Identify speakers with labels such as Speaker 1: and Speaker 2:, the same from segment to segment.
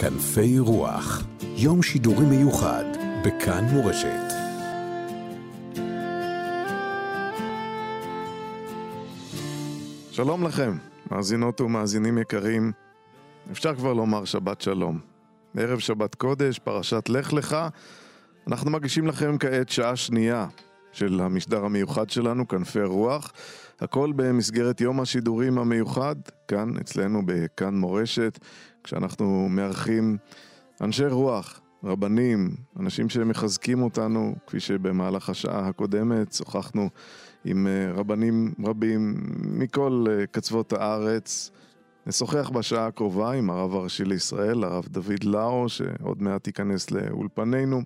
Speaker 1: כנפי רוח, יום שידורי מיוחד בכאן מורשת.
Speaker 2: שלום לכם, מאזינות ומאזינים יקרים. אפשר כבר לומר שבת שלום. ערב שבת קודש, פרשת לך לך. אנחנו מגישים לכם כעת שעה שנייה של המשדר המיוחד שלנו, כנפי רוח. הכל במסגרת יום השידורים המיוחד, כאן אצלנו בכאן מורשת, כשאנחנו מארחים אנשי רוח, רבנים, אנשים שמחזקים אותנו, כפי שבמהלך השעה הקודמת שוחחנו עם אה, רבנים רבים מכל אה, קצוות הארץ. נשוחח בשעה הקרובה עם הרב הראשי לישראל, הרב דוד לאו, שעוד מעט ייכנס לאולפנינו,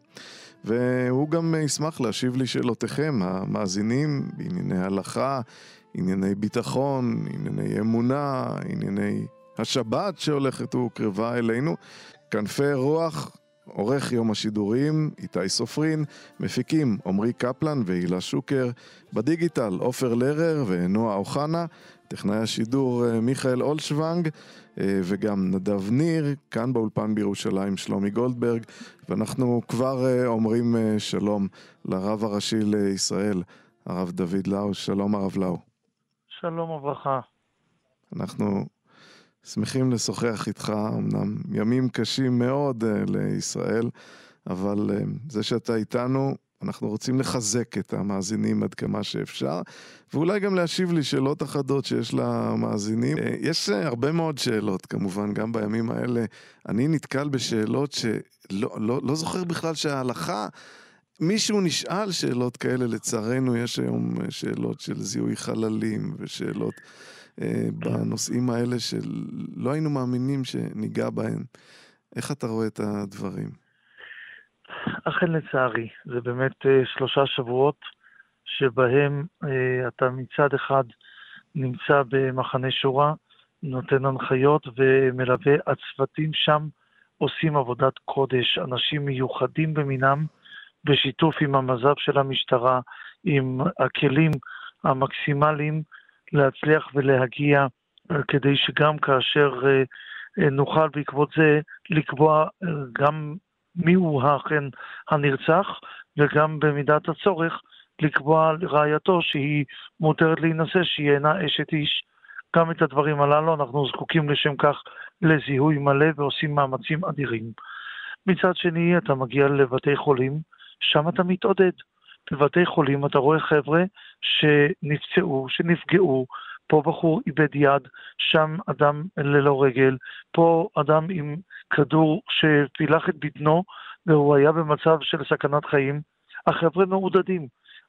Speaker 2: והוא גם ישמח להשיב לשאלותיכם, המאזינים, בענייני הלכה, ענייני ביטחון, ענייני אמונה, ענייני השבת שהולכת וקרבה אלינו. כנפי רוח, עורך יום השידורים, איתי סופרין, מפיקים עמרי קפלן והילה שוקר, בדיגיטל עופר לרר ונועה אוחנה, טכנאי השידור אה, מיכאל אולשוונג אה, וגם נדב ניר, כאן באולפן בירושלים שלומי גולדברג, ואנחנו כבר אה, אומרים שלום לרב הראשי לישראל, הרב דוד לאו. שלום הרב לאו.
Speaker 3: שלום וברכה.
Speaker 2: אנחנו שמחים לשוחח איתך, אמנם ימים קשים מאוד uh, לישראל, אבל uh, זה שאתה איתנו, אנחנו רוצים לחזק את המאזינים עד כמה שאפשר, ואולי גם להשיב לי שאלות אחדות שיש למאזינים. Uh, יש uh, הרבה מאוד שאלות, כמובן, גם בימים האלה. אני נתקל בשאלות שלא לא, לא זוכר בכלל שההלכה... מישהו נשאל שאלות כאלה, לצערנו יש היום שאלות של זיהוי חללים ושאלות אה, בנושאים האלה שלא היינו מאמינים שניגע בהם. איך אתה רואה את הדברים?
Speaker 3: אכן לצערי, זה באמת אה, שלושה שבועות שבהם אה, אתה מצד אחד נמצא במחנה שורה, נותן הנחיות ומלווה, הצוותים שם עושים עבודת קודש, אנשים מיוחדים במינם, בשיתוף עם המז"פ של המשטרה, עם הכלים המקסימליים להצליח ולהגיע, אה, כדי שגם כאשר אה, אה, נוכל בעקבות זה לקבוע גם מיהו האכן הנרצח, וגם במידת הצורך לקבוע לרעייתו שהיא מותרת להינשא, שהיא אינה אשת איש. גם את הדברים הללו אנחנו זקוקים לשם כך לזיהוי מלא ועושים מאמצים אדירים. מצד שני, אתה מגיע לבתי חולים, שם אתה מתעודד. בבתי חולים אתה רואה חבר'ה שנפצעו, שנפגעו, פה בחור איבד יד, שם אדם ללא רגל, פה אדם עם כדור שפילח את בטנו והוא היה במצב של סכנת חיים. החבר'ה מעודדים,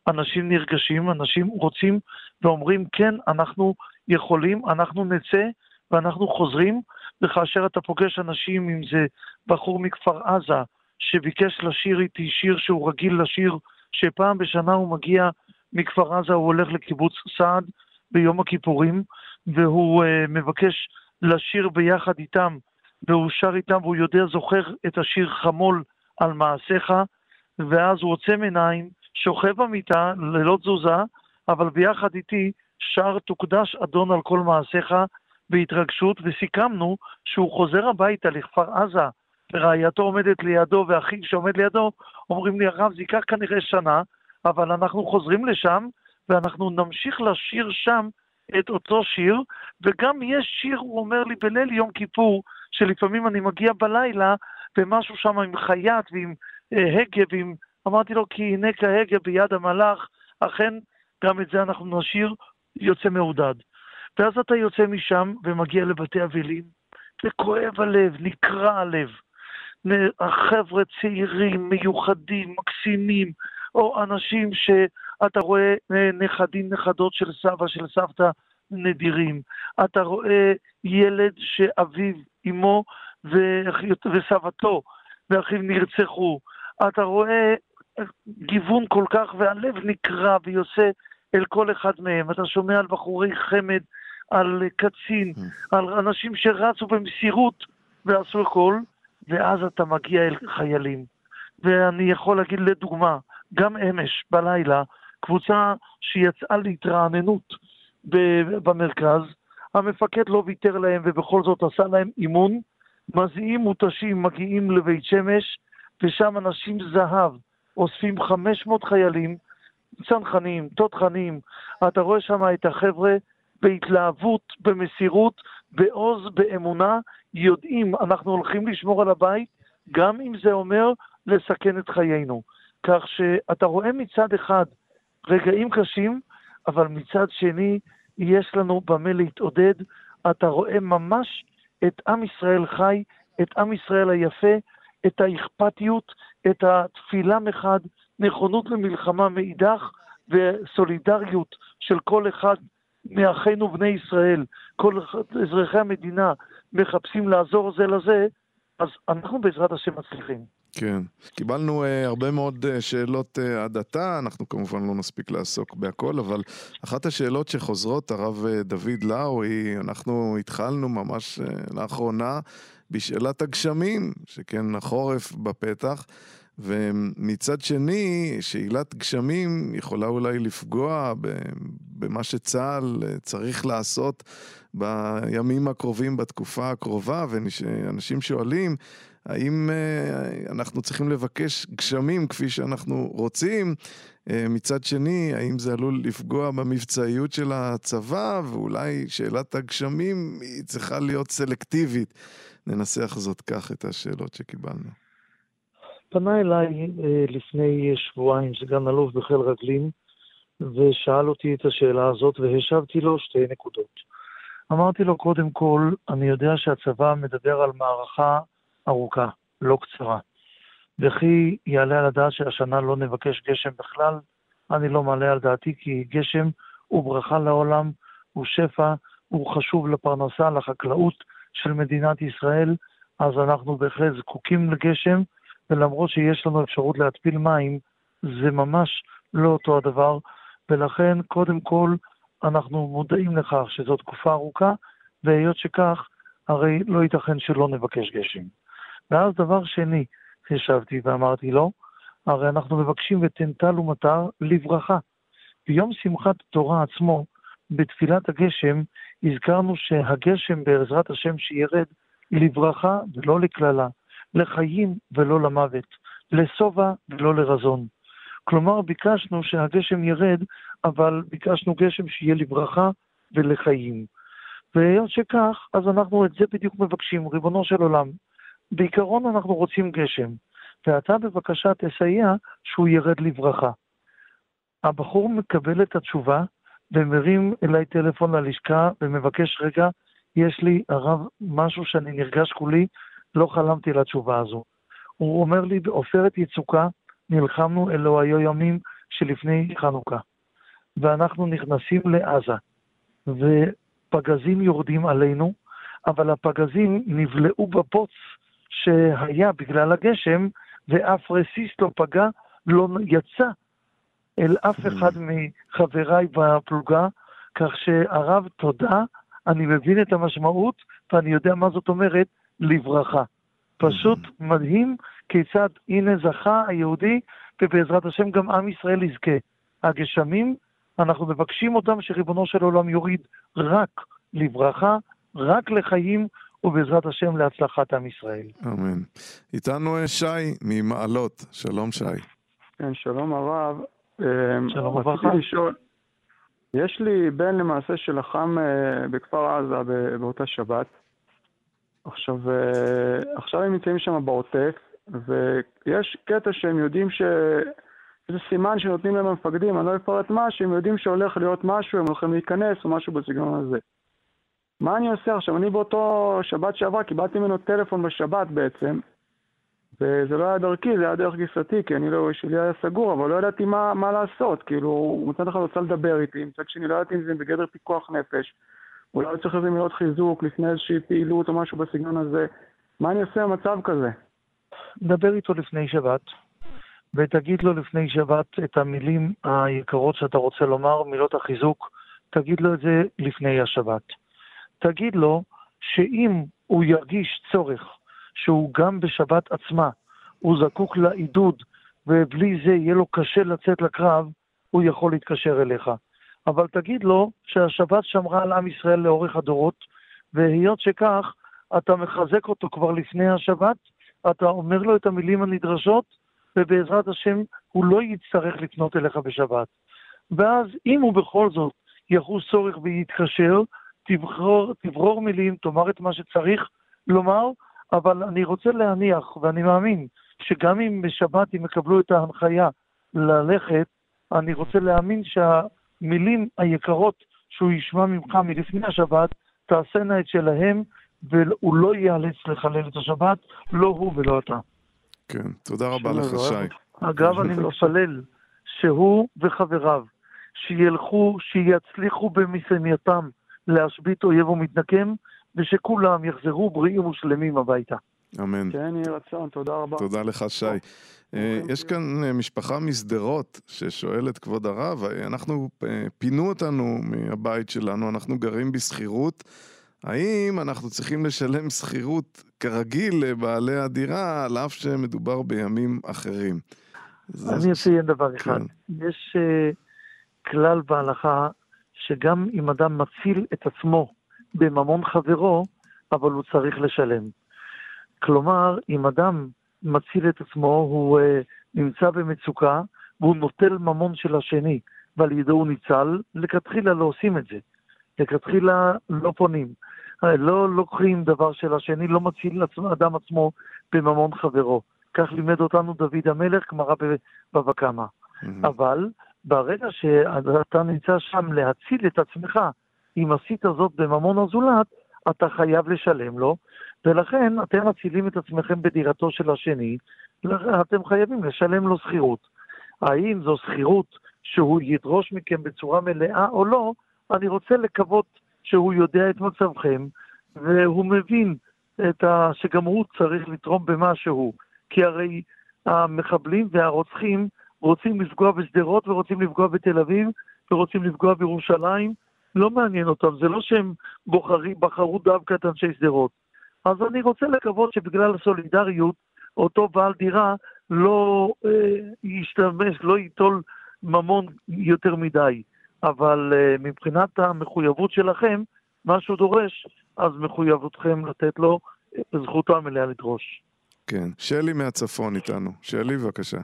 Speaker 3: אנשים נרגשים, אנשים רוצים ואומרים כן, אנחנו יכולים, אנחנו נצא ואנחנו חוזרים, וכאשר אתה פוגש אנשים, אם זה בחור מכפר עזה, שביקש לשיר איתי שיר שהוא רגיל לשיר שפעם בשנה הוא מגיע מכפר עזה, הוא הולך לקיבוץ סעד ביום הכיפורים, והוא uh, מבקש לשיר ביחד איתם, והוא שר איתם, והוא יודע, זוכר את השיר חמול על מעשיך, ואז הוא עוצם עיניים, שוכב במיטה ללא תזוזה, אבל ביחד איתי שר תוקדש אדון על כל מעשיך בהתרגשות, וסיכמנו שהוא חוזר הביתה לכפר עזה ורעייתו עומדת לידו ואחיו שעומד לידו, אומרים לי, הרב, זה ייקח כנראה שנה, אבל אנחנו חוזרים לשם, ואנחנו נמשיך לשיר שם את אותו שיר, וגם יש שיר, הוא אומר לי, בליל יום כיפור, שלפעמים אני מגיע בלילה, ומשהו שם עם חייט ועם אה, הגה, ועם... אמרתי לו, כי הנה כהגה ביד המלאך, אכן, גם את זה אנחנו נשיר, יוצא מעודד. ואז אתה יוצא משם ומגיע לבתי אבלים, וכואב הלב, נקרע הלב. חבר'ה צעירים, מיוחדים, מקסימים, או אנשים שאתה רואה אה, נכדים, נכדות של סבא, של סבתא נדירים. אתה רואה ילד שאביו, אמו וסבתו ואחיו נרצחו. אתה רואה גיוון כל כך, והלב נקרע ויוצא אל כל אחד מהם. אתה שומע על בחורי חמד, על קצין, mm. על אנשים שרצו במסירות ועשו הכל, ואז אתה מגיע אל חיילים. ואני יכול להגיד לדוגמה, גם אמש בלילה, קבוצה שיצאה להתרעננות במרכז, המפקד לא ויתר להם ובכל זאת עשה להם אימון, מזיעים מותשים מגיעים לבית שמש, ושם אנשים זהב אוספים 500 חיילים, צנחנים, תותחנים, אתה רואה שם את החבר'ה בהתלהבות, במסירות, בעוז, באמונה, יודעים, אנחנו הולכים לשמור על הבית, גם אם זה אומר לסכן את חיינו. כך שאתה רואה מצד אחד רגעים קשים, אבל מצד שני יש לנו במה להתעודד. אתה רואה ממש את עם ישראל חי, את עם ישראל היפה, את האכפתיות, את התפילה מחד, נכונות למלחמה מאידך, וסולידריות של כל אחד מאחינו בני ישראל, כל אזרחי המדינה מחפשים לעזור זה לזה, אז אנחנו בעזרת השם מצליחים.
Speaker 2: כן. קיבלנו uh, הרבה מאוד uh, שאלות uh, עד עתה, אנחנו כמובן לא נספיק לעסוק בהכל, אבל אחת השאלות שחוזרות, הרב uh, דוד לאו, היא, אנחנו התחלנו ממש uh, לאחרונה בשאלת הגשמים, שכן החורף בפתח. ומצד שני, שאלת גשמים יכולה אולי לפגוע במה שצה"ל צריך לעשות בימים הקרובים, בתקופה הקרובה, ואנשים שואלים, האם אה, אנחנו צריכים לבקש גשמים כפי שאנחנו רוצים? אה, מצד שני, האם זה עלול לפגוע במבצעיות של הצבא, ואולי שאלת הגשמים היא צריכה להיות סלקטיבית. ננסח זאת כך את השאלות שקיבלנו.
Speaker 3: פנה אליי אה, לפני שבועיים סגן אלוף בחיל רגלים, ושאל אותי את השאלה הזאת, והשבתי לו שתי נקודות. אמרתי לו, קודם כל, אני יודע שהצבא מדבר על מערכה ארוכה, לא קצרה. וכי יעלה על הדעת שהשנה לא נבקש גשם בכלל, אני לא מעלה על דעתי, כי גשם הוא ברכה לעולם, הוא שפע, הוא חשוב לפרנסה, לחקלאות של מדינת ישראל, אז אנחנו בהחלט זקוקים לגשם, ולמרות שיש לנו אפשרות להתפיל מים, זה ממש לא אותו הדבר, ולכן קודם כל אנחנו מודעים לכך שזו תקופה ארוכה, והיות שכך, הרי לא ייתכן שלא נבקש גשם. ואז דבר שני, ישבתי ואמרתי לו, הרי אנחנו מבקשים ותן טל ומטר לברכה. ביום שמחת תורה עצמו, בתפילת הגשם, הזכרנו שהגשם בעזרת השם שירד לברכה ולא לקללה, לחיים ולא למוות, לשובע ולא לרזון. כלומר, ביקשנו שהגשם ירד, אבל ביקשנו גשם שיהיה לברכה ולחיים. והיות שכך, אז אנחנו את זה בדיוק מבקשים, ריבונו של עולם. בעיקרון אנחנו רוצים גשם, ואתה בבקשה תסייע שהוא ירד לברכה. הבחור מקבל את התשובה ומרים אליי טלפון ללשכה ומבקש, רגע, יש לי, הרב, משהו שאני נרגש כולי, לא חלמתי לתשובה הזו. הוא אומר לי, בעופרת יצוקה נלחמנו אלו היו ימים שלפני חנוכה. ואנחנו נכנסים לעזה, ופגזים יורדים עלינו, אבל הפגזים נבלעו בבוץ שהיה בגלל הגשם, ואף רסיס לא פגע, לא יצא אל אף mm. אחד מחבריי בפלוגה, כך שהרב, תודה, אני מבין את המשמעות, ואני יודע מה זאת אומרת לברכה. פשוט mm. מדהים כיצד הנה זכה היהודי, ובעזרת השם גם עם ישראל יזכה. הגשמים, אנחנו מבקשים אותם שריבונו של עולם יוריד רק לברכה, רק לחיים, ובעזרת השם להצלחת עם ישראל.
Speaker 2: אמן. איתנו אה, שי ממעלות, שלום שי.
Speaker 4: כן, שלום הרב.
Speaker 3: אמ, שלום וברכה.
Speaker 4: יש לי בן למעשה שלחם אה, בכפר עזה באותה שבת. עכשיו, אה, עכשיו הם נמצאים שם בעוטף, ויש קטע שהם יודעים ש... זה סימן שנותנים להם המפקדים, אני לא אפרט מה, שהם יודעים שהולך להיות משהו, הם הולכים להיכנס או משהו בסגנון הזה. מה אני עושה עכשיו? אני באותו שבת שעברה קיבלתי ממנו טלפון בשבת בעצם, וזה לא היה דרכי, זה היה דרך גיסתי, כי אני לא, שלי היה סגור, אבל לא ידעתי מה, מה לעשות. כאילו, מצד אחד רצה לדבר איתי, מצד שני לא ידעתי אם זה בגדר פיקוח נפש. אולי צריך איזה מילות חיזוק לפני איזושהי פעילות או משהו בסגנון הזה. מה אני עושה במצב כזה?
Speaker 3: דבר איתו לפני שבת, ותגיד לו לפני שבת את המילים היקרות שאתה רוצה לומר, מילות החיזוק, תגיד לו את זה לפני השבת. תגיד לו שאם הוא ירגיש צורך שהוא גם בשבת עצמה, הוא זקוק לעידוד, ובלי זה יהיה לו קשה לצאת לקרב, הוא יכול להתקשר אליך. אבל תגיד לו שהשבת שמרה על עם ישראל לאורך הדורות, והיות שכך, אתה מחזק אותו כבר לפני השבת, אתה אומר לו את המילים הנדרשות, ובעזרת השם הוא לא יצטרך לפנות אליך בשבת. ואז אם הוא בכל זאת יחוס צורך ויתקשר, תברור, תברור מילים, תאמר את מה שצריך לומר, אבל אני רוצה להניח, ואני מאמין, שגם אם בשבת הם יקבלו את ההנחיה ללכת, אני רוצה להאמין שהמילים היקרות שהוא ישמע ממך מלפני השבת, תעשינה את שלהם, והוא לא ייאלץ לחלל את השבת, לא הוא ולא אתה.
Speaker 2: כן, תודה רבה לך, שי.
Speaker 3: אגב, אני מתפלל שהוא וחבריו, שילכו, שיצליחו במשימתם להשבית אויב ומתנקם, ושכולם יחזרו בריאים ושלמים הביתה.
Speaker 2: אמן.
Speaker 4: כן, יהי רצון, תודה רבה.
Speaker 2: תודה לך, שי. אה, יש כאן אה, משפחה משדרות ששואלת, כבוד הרב, אה, אנחנו, פינו אותנו מהבית שלנו, אנחנו גרים בשכירות. האם אנחנו צריכים לשלם שכירות כרגיל לבעלי הדירה, על אף שמדובר בימים אחרים?
Speaker 3: אני אציין דבר אחד. כן. יש כלל בהלכה שגם אם אדם מציל את עצמו בממון חברו, אבל הוא צריך לשלם. כלומר, אם אדם מציל את עצמו, הוא uh, נמצא במצוקה, והוא נוטל ממון של השני, ועל ידו הוא ניצל, לכתחילה לא עושים את זה. לכתחילה לא פונים. אה, לא לוקחים דבר של השני, לא מציל אדם עצמו בממון חברו. כך לימד אותנו דוד המלך, גמרא בבבא קמא. Mm-hmm. אבל ברגע שאתה נמצא שם להציל את עצמך, אם עשית זאת בממון הזולת, אתה חייב לשלם לו, ולכן אתם מצילים את עצמכם בדירתו של השני, אתם חייבים לשלם לו שכירות. האם זו שכירות שהוא ידרוש מכם בצורה מלאה או לא, אני רוצה לקוות שהוא יודע את מצבכם, והוא מבין את ה... שגם הוא צריך לתרום במשהו, כי הרי המחבלים והרוצחים רוצים לפגוע בשדרות ורוצים לפגוע בתל אביב ורוצים לפגוע בירושלים, לא מעניין אותם, זה לא שהם בוחרים, בחרו דווקא את אנשי שדרות. אז אני רוצה לקוות שבגלל הסולידריות, אותו בעל דירה לא אה, ישתמש, לא ייטול ממון יותר מדי. אבל אה, מבחינת המחויבות שלכם, מה שהוא דורש, אז מחויבותכם לתת לו זכותו המלאה לדרוש.
Speaker 2: כן. שלי מהצפון איתנו. שלי, בבקשה.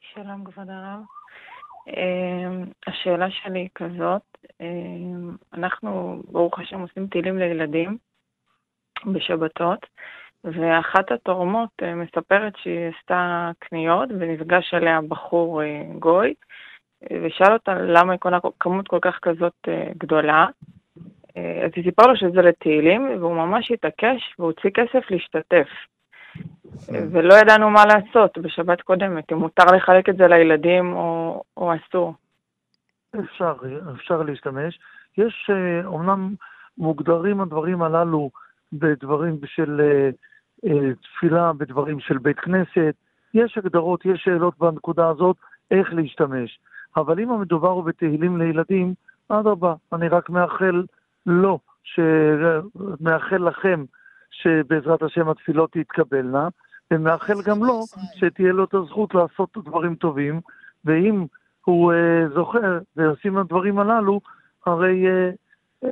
Speaker 5: שלום, כבוד הרב. אמ, השאלה שלי היא כזאת, אמ, אנחנו, ברוך השם, עושים טילים לילדים בשבתות, ואחת התורמות אה, מספרת שהיא עשתה קניות ונפגש עליה בחור אה, גוי, ושאל אותה למה היא קונה כמות כל כך כזאת אה, גדולה. אז היא סיפרה לו שזה לתהילים, והוא ממש התעקש והוציא כסף להשתתף. כן. ולא ידענו מה לעשות בשבת קודמת, אם מותר לחלק את זה לילדים או, או אסור.
Speaker 3: אפשר, אפשר להשתמש. יש, אומנם מוגדרים הדברים הללו בדברים של אה, אה, תפילה, בדברים של בית כנסת. יש הגדרות, יש שאלות בנקודה הזאת איך להשתמש. אבל אם המדובר הוא בתהילים לילדים, אדרבה, אני רק מאחל לו, ש... מאחל לכם שבעזרת השם התפילות תתקבלנה, ומאחל גם לו שתהיה לו את הזכות לעשות דברים טובים, ואם הוא uh, זוכר ועושים את הדברים הללו, הרי uh,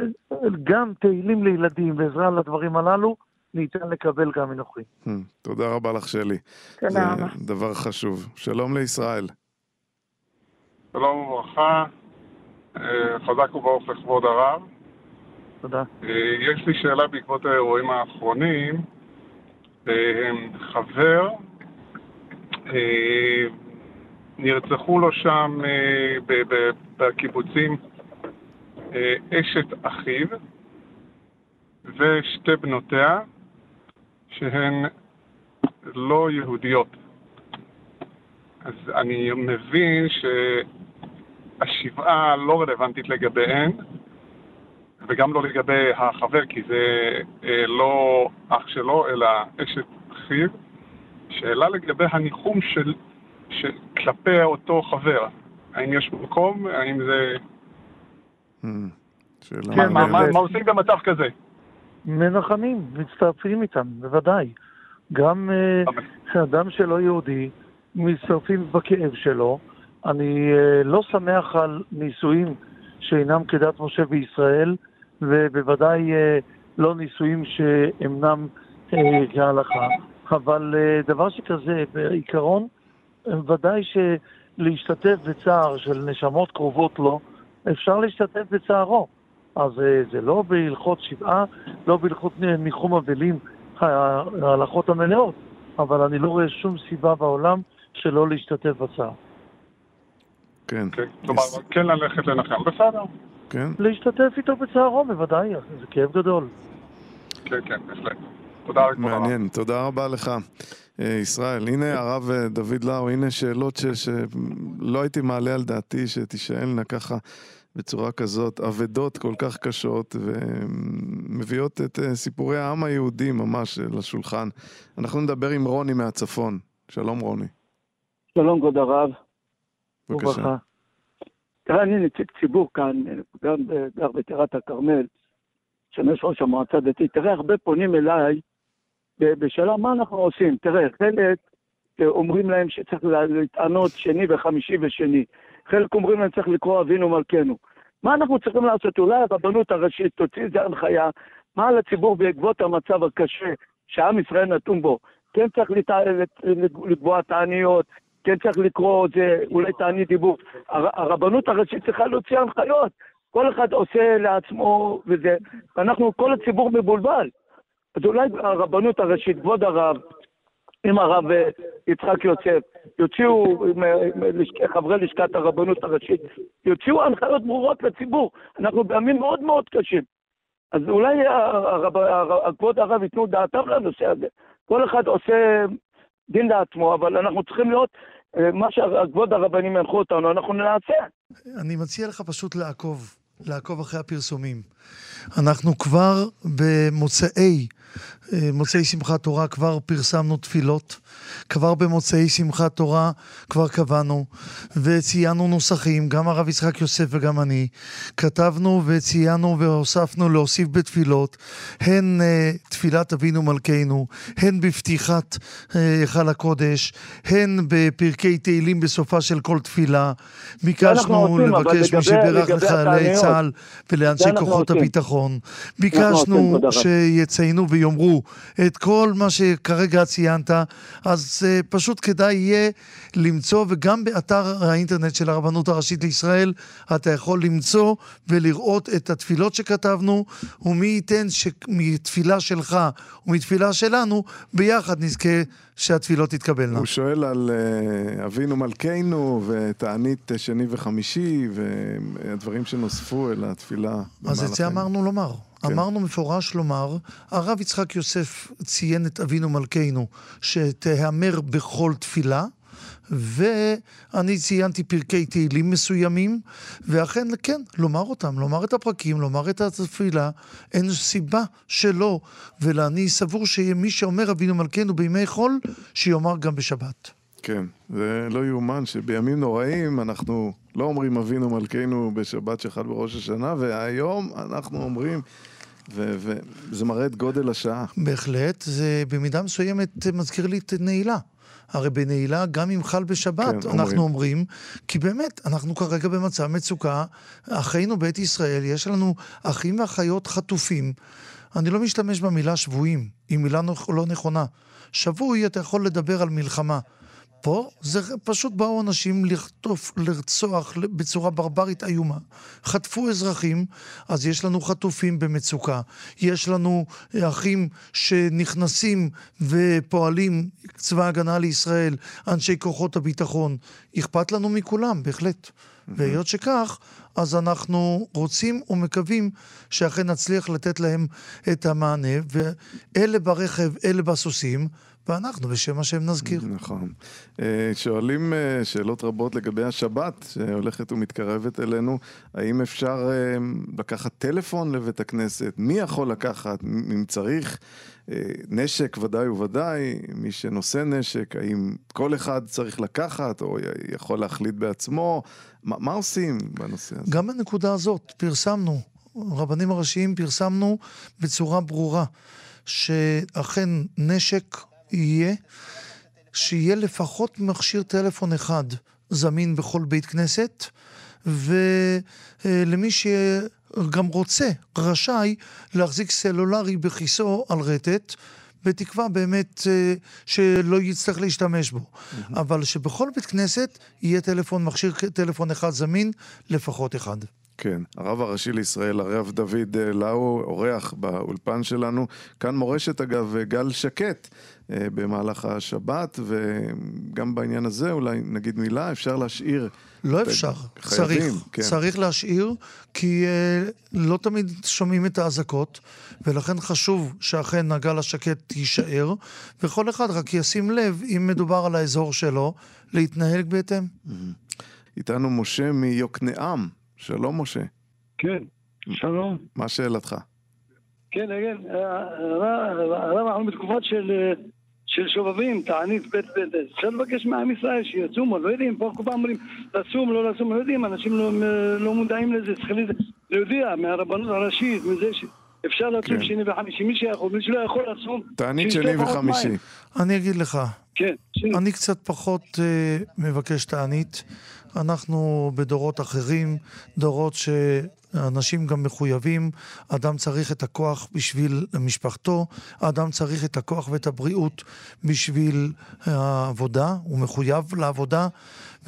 Speaker 3: גם תהילים לילדים ועזרה לדברים הללו, ניתן לקבל גם מנוחים.
Speaker 2: Hmm, תודה רבה לך, שלי.
Speaker 5: תודה רבה.
Speaker 2: זה דבר חשוב. שלום לישראל.
Speaker 6: שלום וברכה, חזק וברוך לכבוד הרב.
Speaker 3: תודה.
Speaker 6: יש לי שאלה בעקבות האירועים האחרונים. חבר, נרצחו לו שם בקיבוצים אשת אחיו ושתי בנותיה שהן לא יהודיות. אז אני מבין שהשבעה לא רלוונטית לגביהן, וגם לא לגבי החבר, כי זה אה, לא אח שלו, אלא אשת אחיו. שאלה לגבי הניחום של, של כלפי אותו חבר. האם יש מקום? האם זה...
Speaker 2: Hmm, שאלה
Speaker 6: כן, מה, מה, מה עושים במצב כזה?
Speaker 3: מנחמים, מצטרפים איתם, בוודאי. גם אדם שלא יהודי, מצטרפים בכאב שלו. אני uh, לא שמח על נישואים שאינם כדת משה בישראל, ובוודאי uh, לא נישואים שאינם אה, כהלכה. אבל אה, דבר שכזה, בעיקרון, ודאי שלהשתתף בצער של נשמות קרובות לו, אפשר להשתתף בצערו. אז אה, זה לא בהלכות שבעה, לא בהלכות ניחום אבלים, ההלכות המלאות, אבל אני לא רואה שום סיבה בעולם שלא להשתתף בצער.
Speaker 2: כן.
Speaker 6: כן, כלומר, כן ללכת לנחם, בסדר.
Speaker 2: כן.
Speaker 3: להשתתף איתו בצערו, בוודאי, זה כאב גדול.
Speaker 6: כן, כן, בהחלט. תודה הרב.
Speaker 2: מעניין, תודה רבה לך. אה, ישראל, הנה הרב אה, דוד לאו, הנה שאלות ש- שלא הייתי מעלה על דעתי שתישאלנה ככה בצורה כזאת, אבדות כל כך קשות ומביאות את אה, סיפורי העם היהודי ממש לשולחן. אנחנו נדבר עם רוני מהצפון. שלום רוני,
Speaker 7: שלום כבוד הרב.
Speaker 2: בבקשה.
Speaker 7: תראה, אני נציג ציבור כאן, גם גר בטירת הכרמל, משמש ראש המועצה הדתית. תראה, הרבה פונים אליי בשאלה מה אנחנו עושים. תראה, חלק אומרים להם שצריך לה- להתענות שני וחמישי ושני. חלק אומרים להם צריך לקרוא אבינו מלכנו. מה אנחנו צריכים לעשות? אולי הרבנות הראשית תוציא איזה הנחיה, מה על הציבור בעקבות המצב הקשה שעם ישראל נתון בו. כן צריך לת- לת- לקבוע תעניות, כן צריך לקרוא זה אולי תענית דיבור. הר- הרבנות הראשית צריכה להוציא הנחיות. כל אחד עושה לעצמו וזה, ואנחנו, כל הציבור מבולבל. אז אולי הרבנות הראשית, כבוד הרב, עם הרב אה, יצחק יוסף, יוציאו, אה, לשכ- חברי לשכת הרבנות הראשית, יוציאו הנחיות ברורות לציבור. אנחנו בימים מאוד מאוד קשים. אז אולי הרב, כבוד הרב ייתנו דעתם לנושא הזה. כל אחד עושה דין לעצמו, אבל אנחנו צריכים להיות, אה, מה שכבוד הרבנים ינחו אותנו, אנחנו נעשה.
Speaker 8: אני מציע לך פשוט לעקוב, לעקוב אחרי הפרסומים. אנחנו כבר במוצאי, אה, מוצאי שמחת תורה כבר פרסמנו תפילות, כבר במוצאי שמחת תורה כבר קבענו וציינו נוסחים, גם הרב יצחק יוסף וגם אני. כתבנו וציינו והוספנו להוסיף בתפילות, הן אה, תפילת אבינו מלכנו, הן בפתיחת אה, היכל הקודש, הן בפרקי תהילים בסופה של כל תפילה. ביקשנו
Speaker 7: עושים,
Speaker 8: לבקש מי שבירך לחיילי צה"ל ולאנשי כוחות. הביטחון. ביקשנו. שיציינו ויאמרו את כל מה שכרגע ציינת, אז uh, פשוט כדאי יהיה למצוא, וגם באתר האינטרנט של הרבנות הראשית לישראל, אתה יכול למצוא ולראות את התפילות שכתבנו, ומי ייתן שמתפילה שלך ומתפילה שלנו, ביחד נזכה שהתפילות תתקבלנה.
Speaker 2: הוא שואל על אה, אבינו מלכנו ותענית שני וחמישי והדברים שנוספו אל התפילה.
Speaker 8: אז את זה אמרנו לומר.
Speaker 2: כן.
Speaker 8: אמרנו מפורש לומר, הרב יצחק יוסף ציין את אבינו מלכנו, שתיאמר בכל תפילה, ואני ציינתי פרקי תהילים מסוימים, ואכן, כן, לומר אותם, לומר את הפרקים, לומר את התפילה, אין סיבה שלא. ואני סבור שמי שאומר אבינו מלכנו בימי חול, שיאמר גם בשבת.
Speaker 2: כן, זה לא יאומן שבימים נוראים אנחנו לא אומרים אבינו מלכנו בשבת שחל בראש השנה, והיום אנחנו אומרים, ו- וזה מראה את גודל השעה.
Speaker 8: בהחלט, זה במידה מסוימת מזכיר לי את נעילה. הרי בנעילה, גם אם חל בשבת,
Speaker 2: כן,
Speaker 8: אנחנו
Speaker 2: אומרים.
Speaker 8: אומרים, כי באמת, אנחנו כרגע במצב מצוקה, אחינו בית ישראל, יש לנו אחים ואחיות חטופים. אני לא משתמש במילה שבויים, היא מילה לא נכונה. שבוי, אתה יכול לדבר על מלחמה. פה זה פשוט באו אנשים לחטוף, לרצוח בצורה ברברית איומה. חטפו אזרחים, אז יש לנו חטופים במצוקה. יש לנו אחים שנכנסים ופועלים, צבא הגנה לישראל, אנשי כוחות הביטחון. אכפת לנו מכולם, בהחלט. והיות שכך, אז אנחנו רוצים ומקווים שאכן נצליח לתת להם את המענה, ואלה ברכב, אלה בסוסים, ואנחנו בשם השם נזכיר.
Speaker 2: נכון. אה, שואלים אה, שאלות רבות לגבי השבת שהולכת ומתקרבת אלינו. האם אפשר אה, לקחת טלפון לבית הכנסת? מי יכול לקחת? אם צריך? נשק ודאי וודאי, מי שנושא נשק, האם כל אחד צריך לקחת או יכול להחליט בעצמו? מה, מה עושים בנושא הזה?
Speaker 8: גם בנקודה הזאת פרסמנו, רבנים הראשיים פרסמנו בצורה ברורה, שאכן נשק יהיה, שיהיה לפחות מכשיר טלפון אחד זמין בכל בית כנסת, ולמי גם רוצה, רשאי, להחזיק סלולרי בכיסו על רטט. בתקווה באמת אה, שלא יצטרך להשתמש בו. Mm-hmm. אבל שבכל בית כנסת יהיה טלפון, מכשיר טלפון אחד זמין, לפחות אחד.
Speaker 2: כן, הרב הראשי לישראל, הרב דוד אה, לאו, אורח באולפן שלנו. כאן מורשת אגב, גל שקט אה, במהלך השבת, וגם בעניין הזה אולי נגיד מילה, אפשר להשאיר...
Speaker 8: לא אפשר, חייבים, צריך, כן. צריך להשאיר, כי uh, לא תמיד שומעים את האזעקות, ולכן חשוב שאכן הגל השקט יישאר, וכל אחד רק ישים לב, אם מדובר על האזור שלו, להתנהג בהתאם.
Speaker 2: איתנו משה מיוקנעם. שלום, משה.
Speaker 9: כן, שלום.
Speaker 2: מה שאלתך?
Speaker 9: כן, כן, הרב, אנחנו בתקופת של... של שובבים, תענית ב' ב', אפשר לבקש מעם ישראל שיצומו, לא יודעים, פה כל פעם אומרים לצום, לא לצום, לא יודעים, אנשים לא, לא מודעים לזה, צריכים להודיע מהרבנות הראשית, מזה ש... אפשר לצום כן. שני וחמישי, מי שיכול, מי שלא יכול לצום...
Speaker 2: תענית שני וחמישי.
Speaker 8: אני אגיד לך,
Speaker 9: כן, שני.
Speaker 8: אני קצת פחות uh, מבקש תענית. אנחנו בדורות אחרים, דורות ש... אנשים גם מחויבים, אדם צריך את הכוח בשביל משפחתו, אדם צריך את הכוח ואת הבריאות בשביל העבודה, הוא מחויב לעבודה,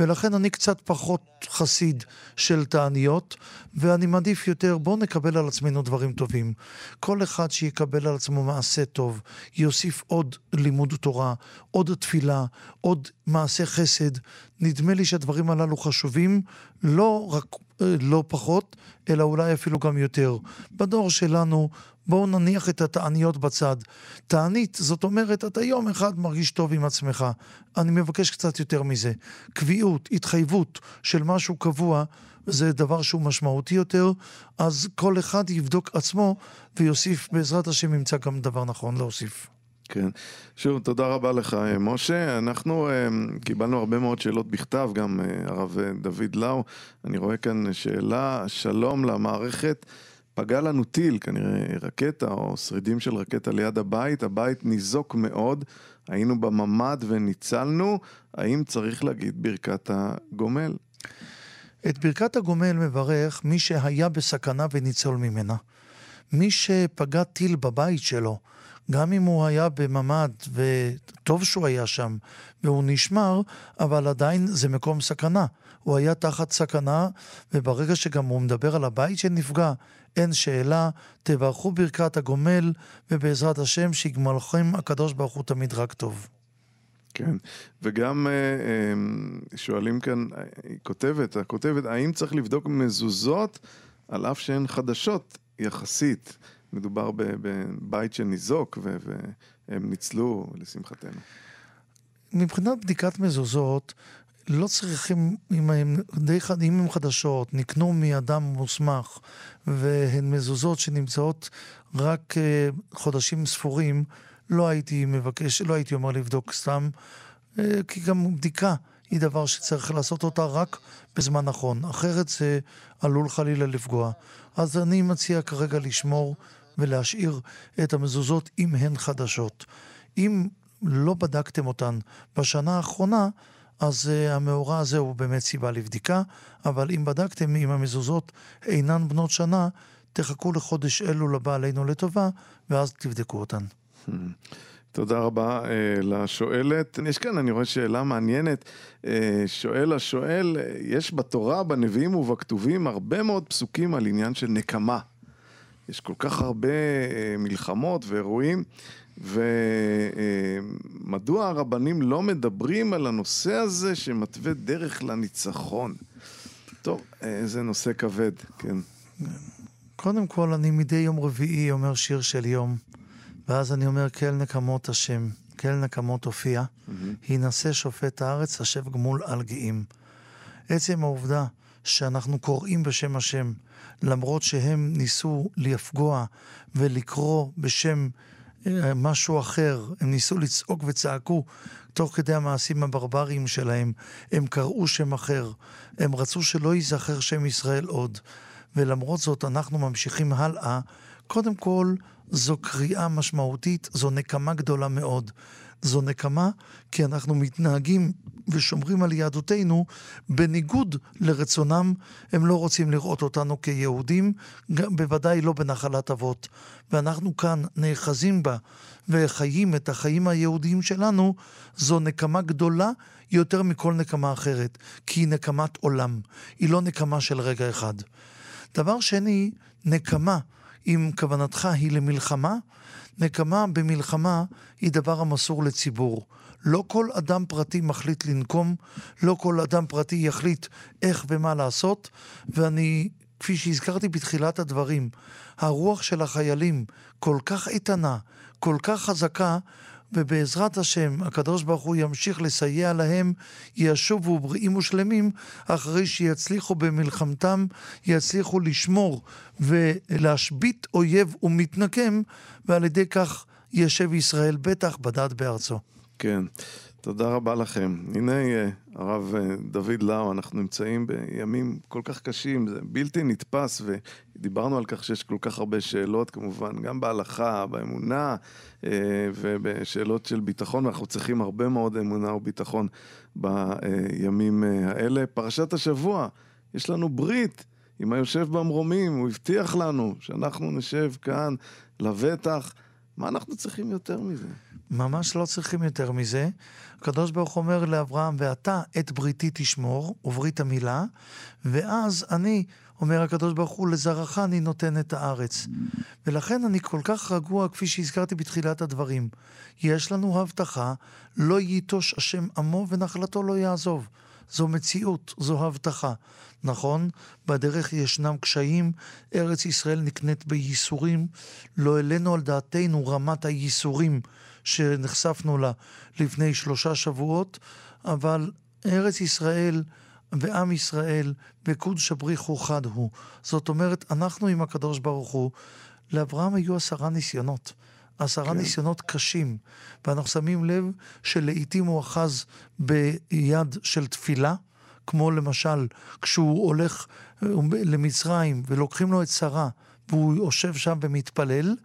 Speaker 8: ולכן אני קצת פחות חסיד של תעניות, ואני מעדיף יותר, בואו נקבל על עצמנו דברים טובים. כל אחד שיקבל על עצמו מעשה טוב, יוסיף עוד לימוד תורה, עוד תפילה, עוד מעשה חסד. נדמה לי שהדברים הללו חשובים, לא רק לא פחות, אלא אולי אפילו גם יותר. בדור שלנו, בואו נניח את התעניות בצד. תענית, זאת אומרת, אתה יום אחד מרגיש טוב עם עצמך. אני מבקש קצת יותר מזה. קביעות, התחייבות של משהו קבוע, זה דבר שהוא משמעותי יותר, אז כל אחד יבדוק עצמו ויוסיף, בעזרת השם ימצא גם דבר נכון להוסיף.
Speaker 2: כן. שוב, תודה רבה לך, משה. אנחנו um, קיבלנו הרבה מאוד שאלות בכתב, גם uh, הרב דוד לאו. אני רואה כאן שאלה, שלום למערכת. פגע לנו טיל, כנראה רקטה או שרידים של רקטה ליד הבית, הבית ניזוק מאוד, היינו בממ"ד וניצלנו, האם צריך להגיד ברכת הגומל?
Speaker 8: את ברכת הגומל מברך מי שהיה בסכנה וניצול ממנה. מי שפגע טיל בבית שלו, גם אם הוא היה בממ"ד, וטוב שהוא היה שם, והוא נשמר, אבל עדיין זה מקום סכנה. הוא היה תחת סכנה, וברגע שגם הוא מדבר על הבית שנפגע, אין שאלה, תברכו ברכת הגומל, ובעזרת השם שיגמלכם הקדוש ברוך הוא תמיד רק טוב.
Speaker 2: כן, וגם אה, אה, שואלים כאן, היא כותבת, הכותבת, האם צריך לבדוק מזוזות על אף שהן חדשות יחסית? מדובר בבית שניזוק והם ניצלו, לשמחתנו.
Speaker 8: מבחינת בדיקת מזוזות, לא צריכים, אם הם, די, אם הם חדשות, נקנו מאדם מוסמך, והן מזוזות שנמצאות רק uh, חודשים ספורים, לא הייתי מבקש, לא הייתי אומר לבדוק סתם, uh, כי גם בדיקה היא דבר שצריך לעשות אותה רק בזמן נכון, אחרת זה עלול חלילה לפגוע. אז אני מציע כרגע לשמור ולהשאיר את המזוזות אם הן חדשות. אם לא בדקתם אותן בשנה האחרונה, אז uh, המאורע הזה הוא באמת סיבה לבדיקה, אבל אם בדקתם אם המזוזות אינן בנות שנה, תחכו לחודש אלו לבא עלינו לטובה, ואז תבדקו אותן.
Speaker 2: תודה רבה uh, לשואלת. יש כאן, אני רואה שאלה מעניינת. Uh, שואל השואל, יש בתורה, בנביאים ובכתובים הרבה מאוד פסוקים על עניין של נקמה. יש כל כך הרבה uh, מלחמות ואירועים, ומדוע uh, הרבנים לא מדברים על הנושא הזה שמתווה דרך לניצחון? טוב, uh, זה נושא כבד, כן.
Speaker 8: קודם כל, אני מדי יום רביעי אומר שיר של יום, ואז אני אומר, כל נקמות השם, כל נקמות הופיע, mm-hmm. הינשא שופט הארץ, השב גמול על גאים. עצם העובדה שאנחנו קוראים בשם השם, למרות שהם ניסו לפגוע ולקרוא בשם אה, משהו אחר, הם ניסו לצעוק וצעקו תוך כדי המעשים הברבריים שלהם, הם קראו שם אחר, הם רצו שלא ייזכר שם ישראל עוד, ולמרות זאת אנחנו ממשיכים הלאה. קודם כל, זו קריאה משמעותית, זו נקמה גדולה מאוד. זו נקמה כי אנחנו מתנהגים ושומרים על יהדותנו בניגוד לרצונם. הם לא רוצים לראות אותנו כיהודים, בוודאי לא בנחלת אבות. ואנחנו כאן נאחזים בה וחיים את החיים היהודיים שלנו, זו נקמה גדולה יותר מכל נקמה אחרת, כי היא נקמת עולם, היא לא נקמה של רגע אחד. דבר שני, נקמה, אם כוונתך היא למלחמה, נקמה במלחמה היא דבר המסור לציבור. לא כל אדם פרטי מחליט לנקום, לא כל אדם פרטי יחליט איך ומה לעשות, ואני, כפי שהזכרתי בתחילת הדברים, הרוח של החיילים כל כך איתנה, כל כך חזקה, ובעזרת השם, הקדוש ברוך הוא ימשיך לסייע להם, ישובו בריאים ושלמים, אחרי שיצליחו במלחמתם, יצליחו לשמור ולהשבית אויב ומתנקם, ועל ידי כך ישב ישראל בטח בדד בארצו.
Speaker 2: כן. תודה רבה לכם. הנה, אה, הרב אה, דוד לאו, אנחנו נמצאים בימים כל כך קשים, זה בלתי נתפס, ודיברנו על כך שיש כל כך הרבה שאלות, כמובן, גם בהלכה, באמונה, אה, ובשאלות של ביטחון, ואנחנו צריכים הרבה מאוד אמונה וביטחון בימים האלה. פרשת השבוע, יש לנו ברית עם היושב במרומים, הוא הבטיח לנו שאנחנו נשב כאן לבטח. מה אנחנו צריכים יותר מזה?
Speaker 8: ממש לא צריכים יותר מזה. הקדוש ברוך אומר לאברהם, ואתה את בריתי תשמור, וברית המילה, ואז אני, אומר הקדוש ברוך הוא, לזרעך אני נותן את הארץ. ולכן אני כל כך רגוע, כפי שהזכרתי בתחילת הדברים. יש לנו הבטחה, לא ייטוש השם עמו ונחלתו לא יעזוב. זו מציאות, זו הבטחה. נכון, בדרך ישנם קשיים, ארץ ישראל נקנית בייסורים, לא העלינו על דעתנו רמת הייסורים שנחשפנו לה לפני שלושה שבועות, אבל ארץ ישראל ועם ישראל וקודש הבריחו חד הוא. זאת אומרת, אנחנו עם הקדוש ברוך הוא, לאברהם היו עשרה ניסיונות. עשרה כן. ניסיונות קשים, ואנחנו שמים לב שלעיתים הוא אחז ביד של תפילה, כמו למשל כשהוא הולך אה, למצרים ולוקחים לו את שרה והוא יושב שם ומתפלל,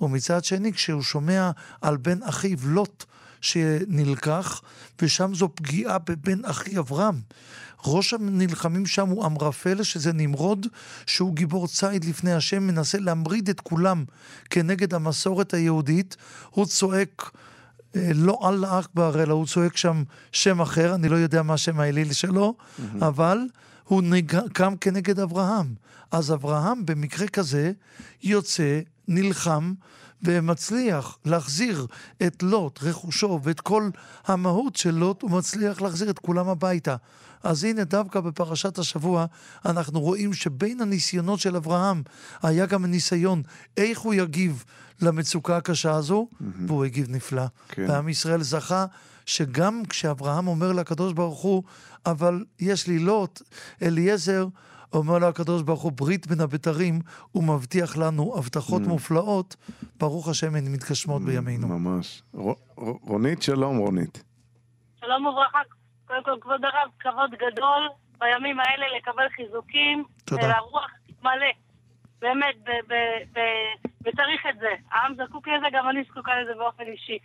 Speaker 8: ומצד שני כשהוא שומע על בן אחיו לוט שנלקח, ושם זו פגיעה בבן אחי אברהם. ראש הנלחמים שם הוא אמרפל, שזה נמרוד, שהוא גיבור ציד לפני השם, מנסה להמריד את כולם כנגד המסורת היהודית. הוא צועק... אה, לא אללה אכבר, אלא הוא צועק שם שם אחר, אני לא יודע מה השם האליל שלו, mm-hmm. אבל הוא קם כנגד אברהם. אז אברהם במקרה כזה יוצא, נלחם, ומצליח להחזיר את לוט, רכושו, ואת כל המהות של לוט, הוא מצליח להחזיר את כולם הביתה. אז הנה, דווקא בפרשת השבוע, אנחנו רואים שבין הניסיונות של אברהם היה גם הניסיון איך הוא יגיב למצוקה הקשה הזו, mm-hmm. והוא הגיב נפלא. כן. ועם ישראל זכה שגם כשאברהם אומר לקדוש ברוך הוא, אבל יש לי לוט, אליעזר, אומר לו הקדוש ברוך הוא, ברית בין הבתרים, הוא מבטיח לנו הבטחות mm. מופלאות, ברוך השם הן מתגשמות mm, בימינו.
Speaker 2: ממש. רונית, שלום רונית.
Speaker 10: שלום וברכה, קודם כל כבוד הרב, כבוד גדול בימים האלה לקבל חיזוקים. תודה. ולרוח מלא. באמת, וצריך את זה. העם זקוק לזה, גם אני זקוקה לזה באופן אישי.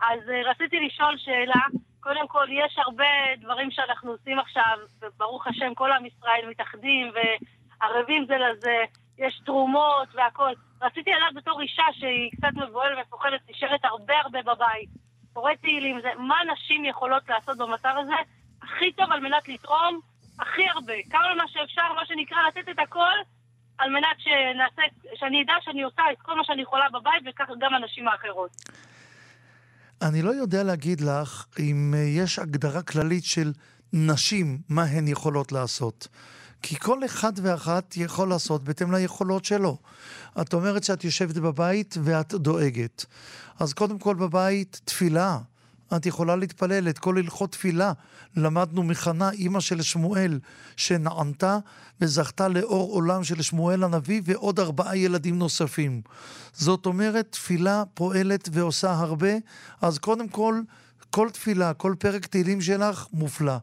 Speaker 10: אז uh, רציתי לשאול שאלה. קודם כל, יש הרבה דברים שאנחנו עושים עכשיו, וברוך השם, כל עם ישראל מתאחדים וערבים זה לזה, יש תרומות והכול. רציתי לדעת בתור אישה שהיא קצת מבוהלת ומפוחדת, נשארת הרבה הרבה בבית, קוראת תהילים, מה נשים יכולות לעשות במצב הזה? הכי טוב על מנת לתרום, הכי הרבה, כמה מה שאפשר, מה שנקרא, לתת את הכל על מנת שנעשה, שאני אדע שאני עושה את כל מה שאני יכולה בבית, וכך גם הנשים האחרות.
Speaker 8: אני לא יודע להגיד לך אם אה, יש הגדרה כללית של נשים, מה הן יכולות לעשות. כי כל אחד ואחת יכול לעשות בהתאם ליכולות שלו. את אומרת שאת יושבת בבית ואת דואגת. אז קודם כל בבית, תפילה. את יכולה להתפלל את כל הלכות תפילה. למדנו מחנה, אימא של שמואל, שנענתה וזכתה לאור עולם של שמואל הנביא ועוד ארבעה ילדים נוספים. זאת אומרת, תפילה פועלת ועושה הרבה, אז קודם כל, כל תפילה, כל פרק תהילים שלך, מופלא.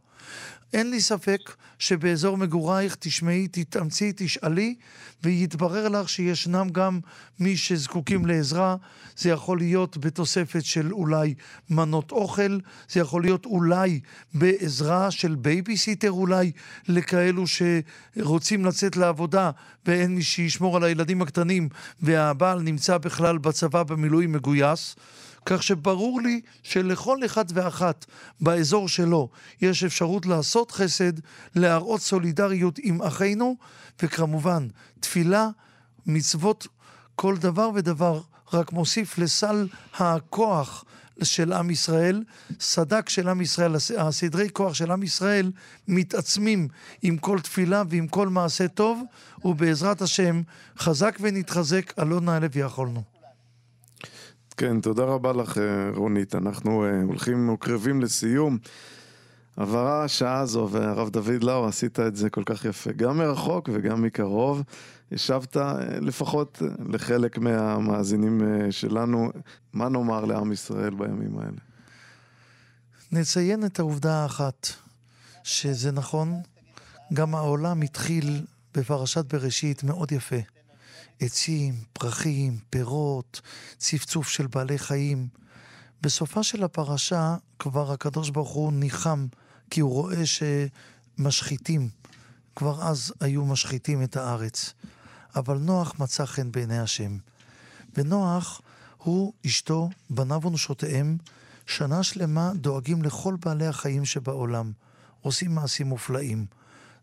Speaker 8: אין לי ספק שבאזור מגורייך תשמעי, תתאמצי, תשאלי, ויתברר לך שישנם גם מי שזקוקים לעזרה. זה יכול להיות בתוספת של אולי מנות אוכל, זה יכול להיות אולי בעזרה של בייביסיטר אולי, לכאלו שרוצים לצאת לעבודה ואין מי שישמור על הילדים הקטנים, והבעל נמצא בכלל בצבא במילואים מגויס. כך שברור לי שלכל אחד ואחת באזור שלו יש אפשרות לעשות חסד, להראות סולידריות עם אחינו, וכמובן, תפילה, מצוות, כל דבר ודבר רק מוסיף לסל הכוח של עם ישראל, סדק של עם ישראל, הסדרי כוח של עם ישראל מתעצמים עם כל תפילה ועם כל מעשה טוב, ובעזרת השם חזק ונתחזק, עלו נעלה ויכולנו.
Speaker 2: כן, תודה רבה לך, אה, רונית. אנחנו uh, הולכים וקרבים לסיום. עברה השעה הזו, והרב דוד לאו, עשית את זה כל כך יפה, גם מרחוק וגם מקרוב. השבת uh, לפחות לחלק מהמאזינים שלנו. מה נאמר לעם ישראל בימים האלה?
Speaker 8: נציין את העובדה האחת, שזה נכון, גם העולם התחיל בפרשת בראשית מאוד יפה. עצים, פרחים, פירות, צפצוף של בעלי חיים. בסופה של הפרשה כבר הקדוש ברוך הוא ניחם, כי הוא רואה שמשחיתים. כבר אז היו משחיתים את הארץ. אבל נוח מצא חן בעיני השם. ונוח, הוא, אשתו, בניו ונשותיהם, שנה שלמה דואגים לכל בעלי החיים שבעולם. עושים מעשים מופלאים.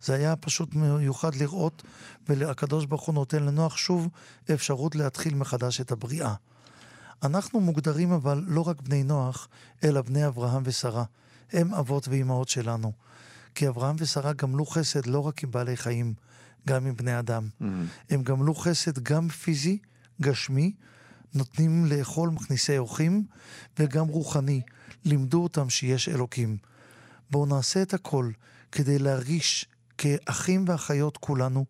Speaker 8: זה היה פשוט מיוחד לראות, והקדוש ברוך הוא נותן לנוח שוב אפשרות להתחיל מחדש את הבריאה. אנחנו מוגדרים אבל לא רק בני נוח, אלא בני אברהם ושרה. הם אבות ואימהות שלנו. כי אברהם ושרה גמלו חסד לא רק עם בעלי חיים, גם עם בני אדם. Mm-hmm. הם גמלו חסד גם פיזי, גשמי, נותנים לאכול מכניסי אורחים, וגם רוחני. לימדו אותם שיש אלוקים. בואו נעשה את הכל כדי להרגיש כאחים ואחיות כולנו,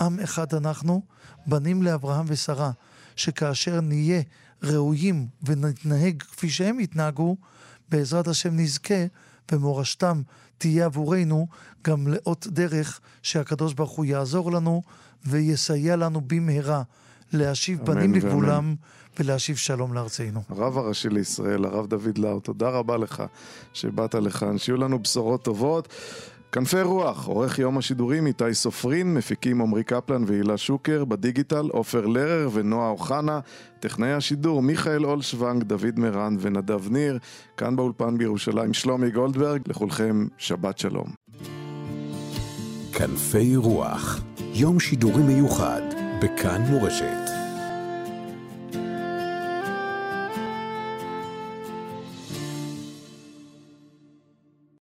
Speaker 8: עם אחד אנחנו, בנים לאברהם ושרה, שכאשר נהיה ראויים ונתנהג כפי שהם התנהגו, בעזרת השם נזכה, ומורשתם תהיה עבורנו גם לאות דרך שהקדוש ברוך הוא יעזור לנו ויסייע לנו במהרה להשיב בנים לגבולם ולהשיב שלום לארצנו.
Speaker 2: הרב הראשי לישראל, הרב דוד לאו, תודה רבה לך שבאת לכאן, שיהיו לנו בשורות טובות. כנפי רוח, עורך יום השידורים איתי סופרין, מפיקים עמרי קפלן והילה שוקר, בדיגיטל עופר לרר ונועה אוחנה, טכנאי השידור מיכאל אולשוונג, דוד מרן ונדב ניר, כאן באולפן בירושלים שלומי גולדברג, לכולכם שבת שלום.
Speaker 1: כנפי רוח, יום שידורי מיוחד, בכאן מורשת.